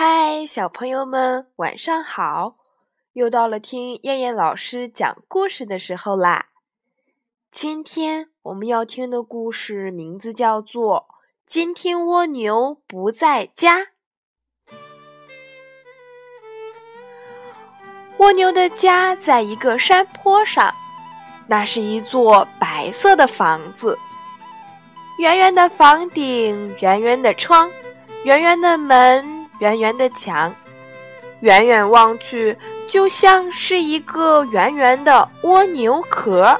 嗨，小朋友们，晚上好！又到了听燕燕老师讲故事的时候啦。今天我们要听的故事名字叫做《今天蜗牛不在家》。蜗牛的家在一个山坡上，那是一座白色的房子，圆圆的房顶，圆圆的窗，圆圆的门。圆圆的墙，远远望去就像是一个圆圆的蜗牛壳。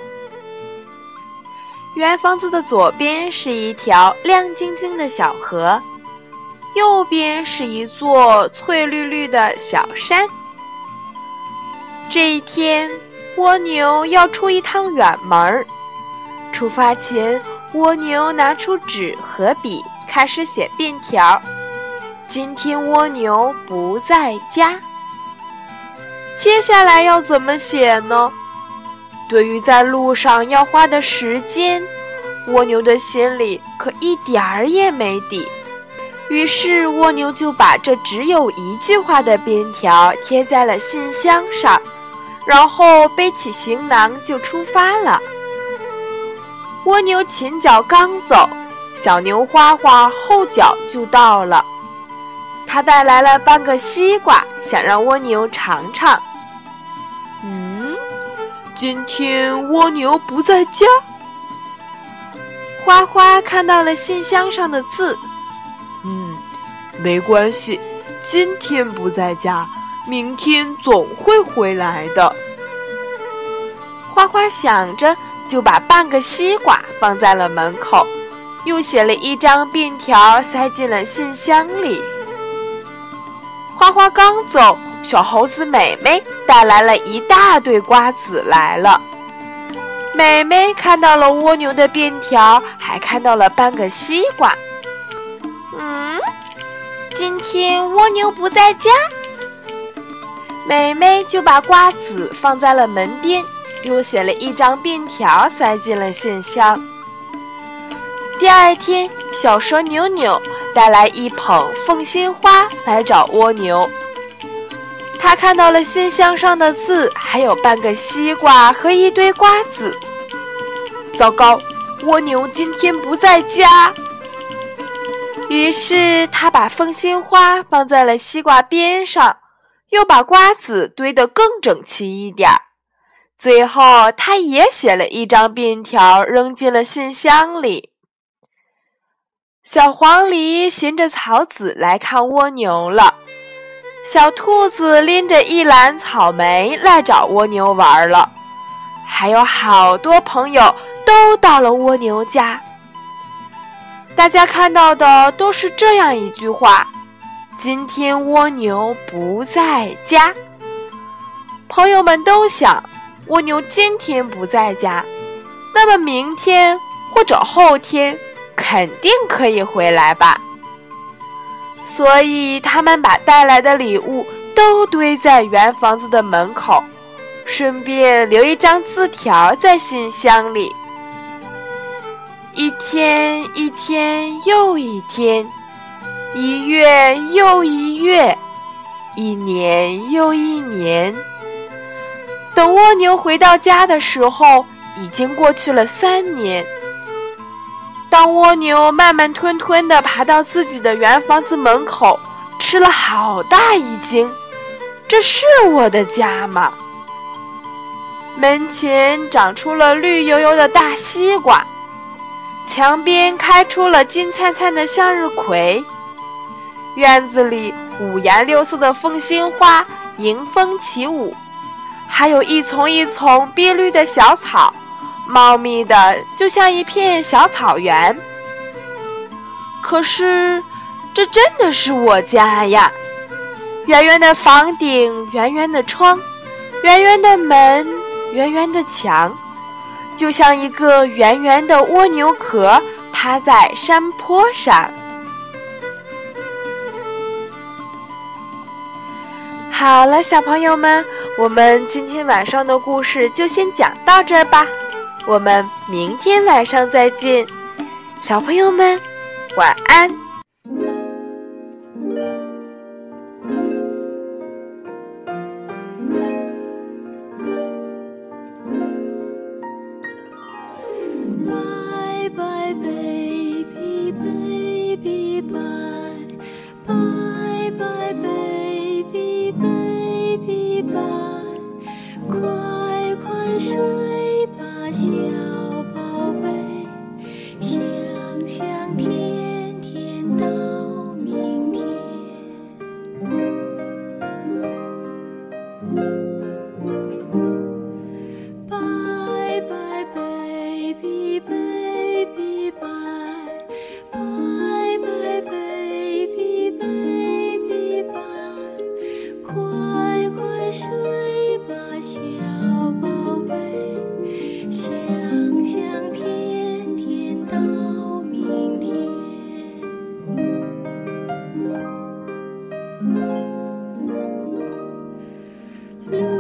圆房子的左边是一条亮晶晶的小河，右边是一座翠绿绿的小山。这一天，蜗牛要出一趟远门儿。出发前，蜗牛拿出纸和笔，开始写便条。今天蜗牛不在家，接下来要怎么写呢？对于在路上要花的时间，蜗牛的心里可一点儿也没底。于是蜗牛就把这只有一句话的便条贴在了信箱上，然后背起行囊就出发了。蜗牛前脚刚走，小牛花花后脚就到了。他带来了半个西瓜，想让蜗牛尝尝。嗯，今天蜗牛不在家。花花看到了信箱上的字。嗯，没关系，今天不在家，明天总会回来的。花花想着，就把半个西瓜放在了门口，又写了一张便条，塞进了信箱里。花花刚走，小猴子美美带来了一大堆瓜子来了。美美看到了蜗牛的便条，还看到了半个西瓜。嗯，今天蜗牛不在家，美美就把瓜子放在了门边，又写了一张便条塞进了信箱。第二天，小蛇扭扭。带来一捧凤仙花来找蜗牛。他看到了信箱上的字，还有半个西瓜和一堆瓜子。糟糕，蜗牛今天不在家。于是他把凤仙花放在了西瓜边上，又把瓜子堆得更整齐一点儿。最后，他也写了一张便条，扔进了信箱里。小黄鹂衔着草籽来看蜗牛了，小兔子拎着一篮草莓来找蜗牛玩了，还有好多朋友都到了蜗牛家。大家看到的都是这样一句话：“今天蜗牛不在家。”朋友们都想，蜗牛今天不在家，那么明天或者后天。肯定可以回来吧，所以他们把带来的礼物都堆在圆房子的门口，顺便留一张字条在信箱里。一天一天又一天，一月又一月，一年又一年。等蜗牛回到家的时候，已经过去了三年。当蜗牛慢慢吞吞地爬到自己的圆房子门口，吃了好大一惊。这是我的家吗？门前长出了绿油油的大西瓜，墙边开出了金灿灿的向日葵，院子里五颜六色的凤仙花迎风起舞，还有一丛一丛碧绿的小草。茂密的，就像一片小草原。可是，这真的是我家呀！圆圆的房顶，圆圆的窗，圆圆的门，圆圆的墙，就像一个圆圆的蜗牛壳，趴在山坡上。好了，小朋友们，我们今天晚上的故事就先讲到这儿吧。我们明天晚上再见，小朋友们，晚安。想听。blue.